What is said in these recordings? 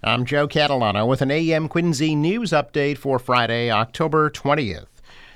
I'm Joe Catalano with an AM Quincy news update for Friday, October 20th.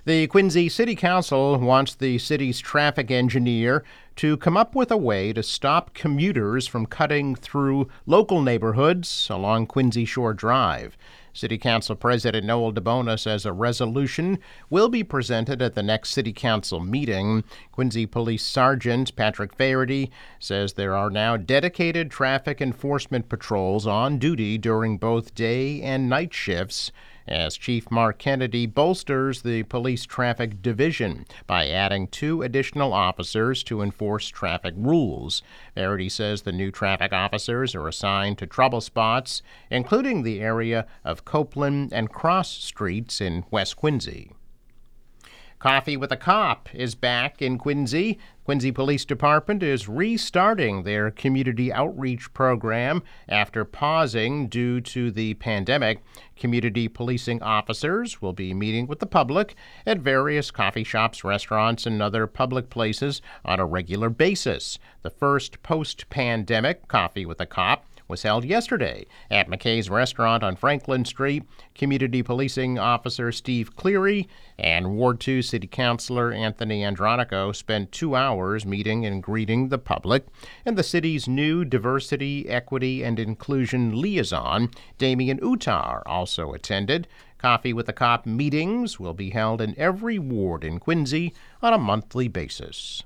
The Quincy City Council wants the city's traffic engineer to come up with a way to stop commuters from cutting through local neighborhoods along Quincy Shore Drive. City Council President Noel DiBona says a resolution will be presented at the next City Council meeting. Quincy Police Sergeant Patrick Faherty says there are now dedicated traffic enforcement patrols on duty during both day and night shifts as Chief Mark Kennedy bolsters the police traffic division by adding two additional officers to enforce traffic rules. Faherty says the new traffic officers are assigned to trouble spots, including the area of Copeland and Cross Streets in West Quincy. Coffee with a Cop is back in Quincy. Quincy Police Department is restarting their community outreach program after pausing due to the pandemic. Community policing officers will be meeting with the public at various coffee shops, restaurants, and other public places on a regular basis. The first post pandemic Coffee with a Cop was held yesterday at McKay's restaurant on Franklin Street. Community Policing Officer Steve Cleary and Ward 2 City Councilor Anthony Andronico spent two hours meeting and greeting the public. And the city's new Diversity, Equity, and Inclusion liaison, Damian Utar, also attended. Coffee with a Cop meetings will be held in every ward in Quincy on a monthly basis.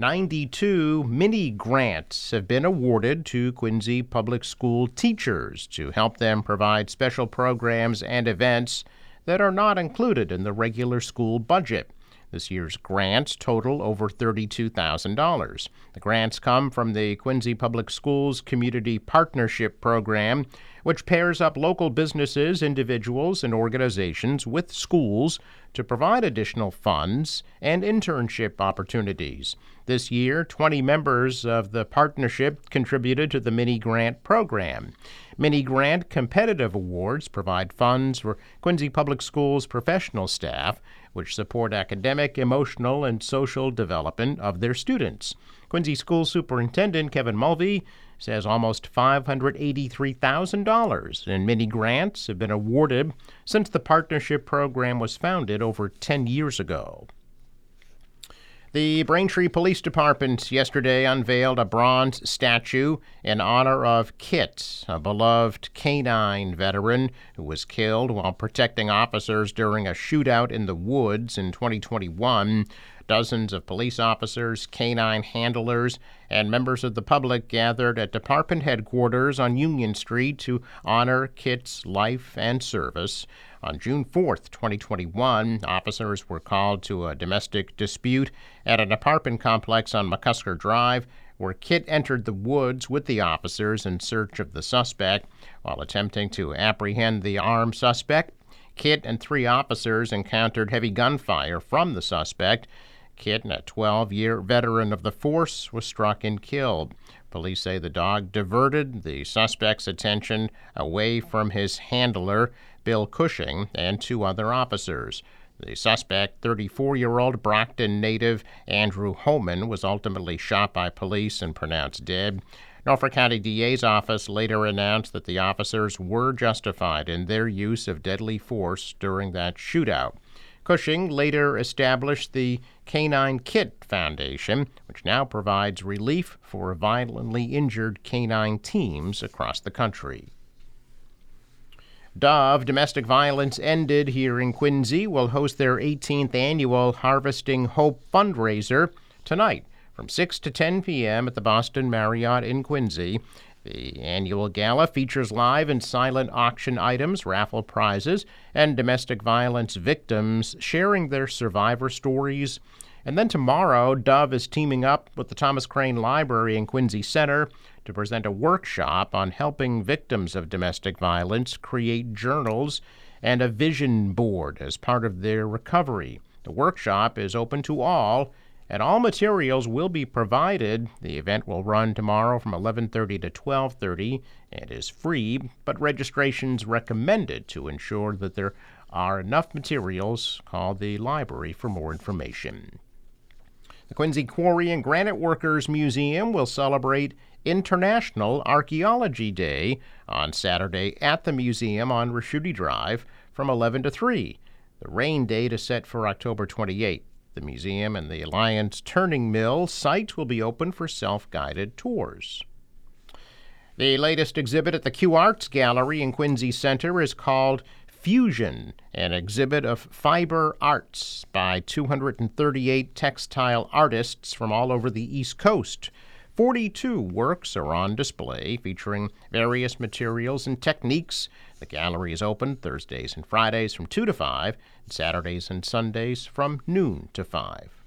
92 mini grants have been awarded to Quincy Public School teachers to help them provide special programs and events that are not included in the regular school budget. This year's grants total over $32,000. The grants come from the Quincy Public Schools Community Partnership Program, which pairs up local businesses, individuals, and organizations with schools to provide additional funds and internship opportunities. This year, 20 members of the partnership contributed to the mini grant program. Mini grant competitive awards provide funds for Quincy Public Schools professional staff, which support academic, emotional, and social development of their students. Quincy School Superintendent Kevin Mulvey says almost $583,000 in mini grants have been awarded since the partnership program was founded over 10 years ago. The Braintree Police Department yesterday unveiled a bronze statue in honor of Kit, a beloved canine veteran who was killed while protecting officers during a shootout in the woods in 2021. Dozens of police officers, canine handlers, and members of the public gathered at department headquarters on Union Street to honor Kit's life and service. On June 4, 2021, officers were called to a domestic dispute at an apartment complex on McCusker Drive where Kit entered the woods with the officers in search of the suspect. While attempting to apprehend the armed suspect, Kit and three officers encountered heavy gunfire from the suspect. Kit, a 12 year veteran of the force, was struck and killed. Police say the dog diverted the suspect's attention away from his handler, Bill Cushing, and two other officers. The suspect, 34 year old Brockton native Andrew Homen, was ultimately shot by police and pronounced dead. Norfolk County DA's office later announced that the officers were justified in their use of deadly force during that shootout. Cushing later established the Canine Kit Foundation, which now provides relief for violently injured canine teams across the country. Dove Domestic Violence Ended here in Quincy will host their 18th annual Harvesting Hope fundraiser tonight from 6 to 10 p.m. at the Boston Marriott in Quincy. The annual gala features live and silent auction items, raffle prizes, and domestic violence victims sharing their survivor stories. And then tomorrow, Dove is teaming up with the Thomas Crane Library in Quincy Center to present a workshop on helping victims of domestic violence create journals and a vision board as part of their recovery. The workshop is open to all and all materials will be provided. The event will run tomorrow from 11:30 to 12:30 and is free, but registrations recommended to ensure that there are enough materials. Call the library for more information. The Quincy Quarry and Granite Workers Museum will celebrate International Archaeology Day on Saturday at the museum on Ricciuti Drive from 11 to 3. The rain date is set for October 28. The museum and the Lyons Turning Mill site will be open for self guided tours. The latest exhibit at the Q Arts Gallery in Quincy Center is called Fusion, an exhibit of fiber arts by 238 textile artists from all over the East Coast. 42 works are on display featuring various materials and techniques. The gallery is open Thursdays and Fridays from 2 to 5, and Saturdays and Sundays from noon to 5.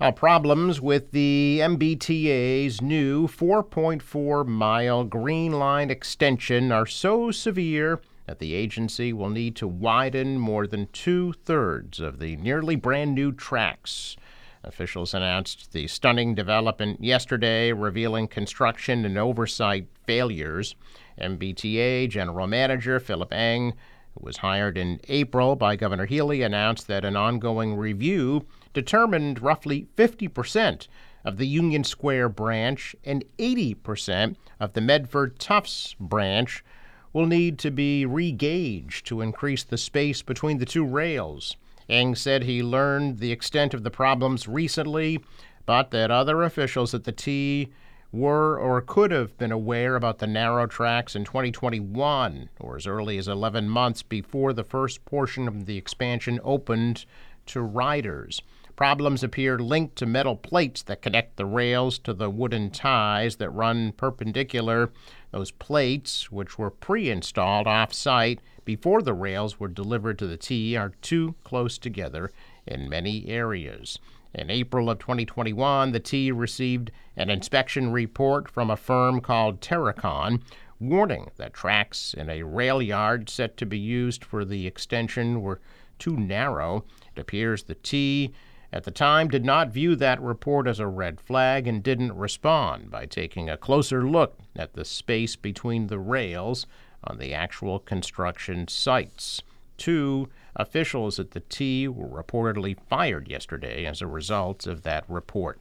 Uh, problems with the MBTA's new 4.4 mile Green Line extension are so severe that the agency will need to widen more than two thirds of the nearly brand new tracks. Officials announced the stunning development yesterday, revealing construction and oversight failures. MBTA General Manager Philip Eng, who was hired in April by Governor Healey, announced that an ongoing review determined roughly 50% of the Union Square branch and 80% of the Medford Tufts branch will need to be regauged to increase the space between the two rails. Eng said he learned the extent of the problems recently, but that other officials at the T were or could have been aware about the narrow tracks in 2021 or as early as 11 months before the first portion of the expansion opened to riders. Problems appear linked to metal plates that connect the rails to the wooden ties that run perpendicular. Those plates, which were pre installed off site before the rails were delivered to the T, are too close together in many areas. In April of 2021, the T received an inspection report from a firm called Terracon warning that tracks in a rail yard set to be used for the extension were too narrow. It appears the T at the time did not view that report as a red flag and didn't respond by taking a closer look at the space between the rails on the actual construction sites. Two officials at the T were reportedly fired yesterday as a result of that report.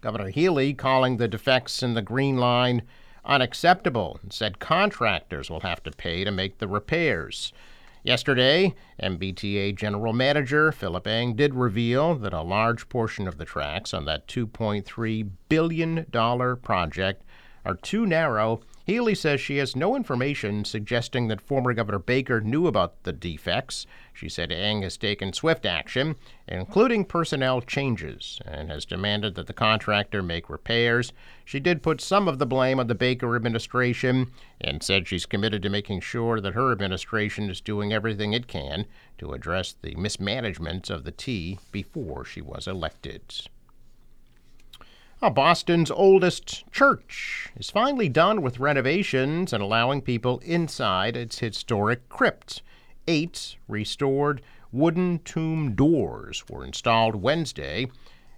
Governor Healey calling the defects in the Green Line unacceptable and said contractors will have to pay to make the repairs. Yesterday, MBTA General Manager Philip Eng did reveal that a large portion of the tracks on that $2.3 billion project are too narrow Healey says she has no information suggesting that former Governor Baker knew about the defects. She said Eng has taken swift action, including personnel changes, and has demanded that the contractor make repairs. She did put some of the blame on the Baker administration and said she's committed to making sure that her administration is doing everything it can to address the mismanagement of the T before she was elected. Boston's oldest church is finally done with renovations and allowing people inside its historic crypt. Eight restored wooden tomb doors were installed Wednesday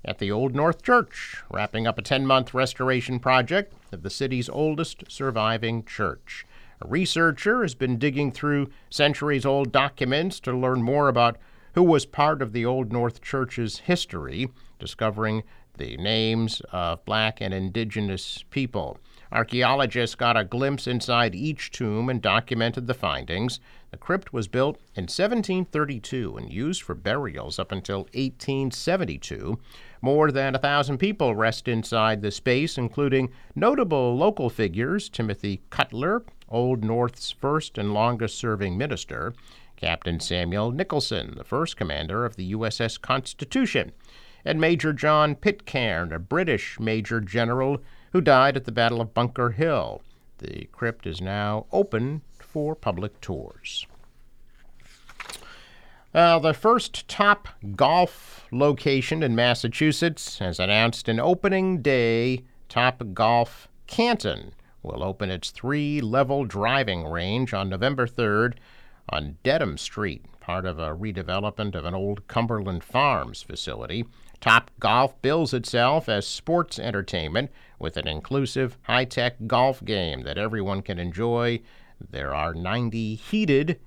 at the Old North Church, wrapping up a 10 month restoration project of the city's oldest surviving church. A researcher has been digging through centuries old documents to learn more about who was part of the Old North Church's history, discovering the names of black and indigenous people. Archaeologists got a glimpse inside each tomb and documented the findings. The crypt was built in 1732 and used for burials up until 1872. More than a thousand people rest inside the space, including notable local figures Timothy Cutler, Old North's first and longest serving minister, Captain Samuel Nicholson, the first commander of the USS Constitution and Major John Pitcairn, a British Major General who died at the Battle of Bunker Hill. The crypt is now open for public tours. Uh, the first top golf location in Massachusetts has announced an opening day. Top Golf Canton will open its three level driving range on November 3rd on Dedham Street, part of a redevelopment of an old Cumberland Farms facility. Top Golf bills itself as sports entertainment with an inclusive, high tech golf game that everyone can enjoy. There are 90 heated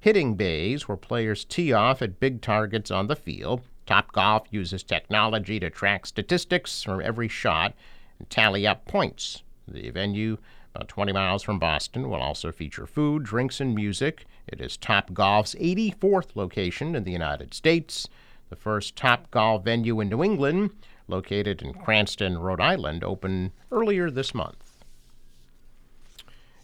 hitting bays where players tee off at big targets on the field. Topgolf uses technology to track statistics from every shot and tally up points. The venue, about 20 miles from Boston, will also feature food, drinks, and music. It is Topgolf's 84th location in the United States. The first Topgolf venue in New England, located in Cranston, Rhode Island, opened earlier this month.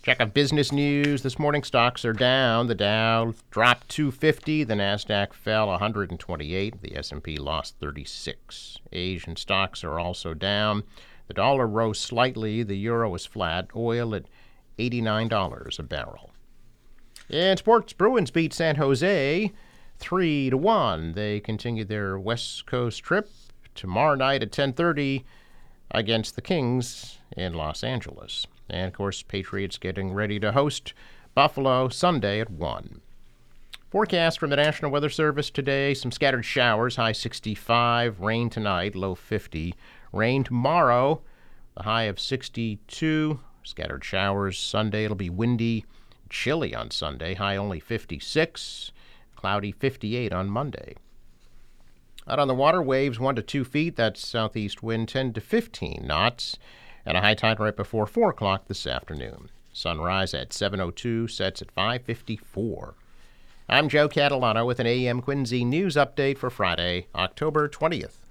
Check out business news. This morning stocks are down. The Dow dropped 250, the Nasdaq fell 128, the S&P lost 36. Asian stocks are also down. The dollar rose slightly, the euro is flat, oil at $89 a barrel. In sports, Bruins beat San Jose 3 to 1. They continue their West Coast trip tomorrow night at 10:30 against the Kings in Los Angeles. And of course, Patriots getting ready to host Buffalo Sunday at 1. Forecast from the National Weather Service today some scattered showers, high 65, rain tonight, low 50. Rain tomorrow, the high of 62. Scattered showers Sunday, it'll be windy, chilly on Sunday, high only 56. Cloudy 58 on Monday. Out on the water, waves 1 to 2 feet. That's southeast wind 10 to 15 knots and a high tide right before 4 o'clock this afternoon. Sunrise at 7.02, sets at 5.54. I'm Joe Catalano with an AM Quincy news update for Friday, October 20th.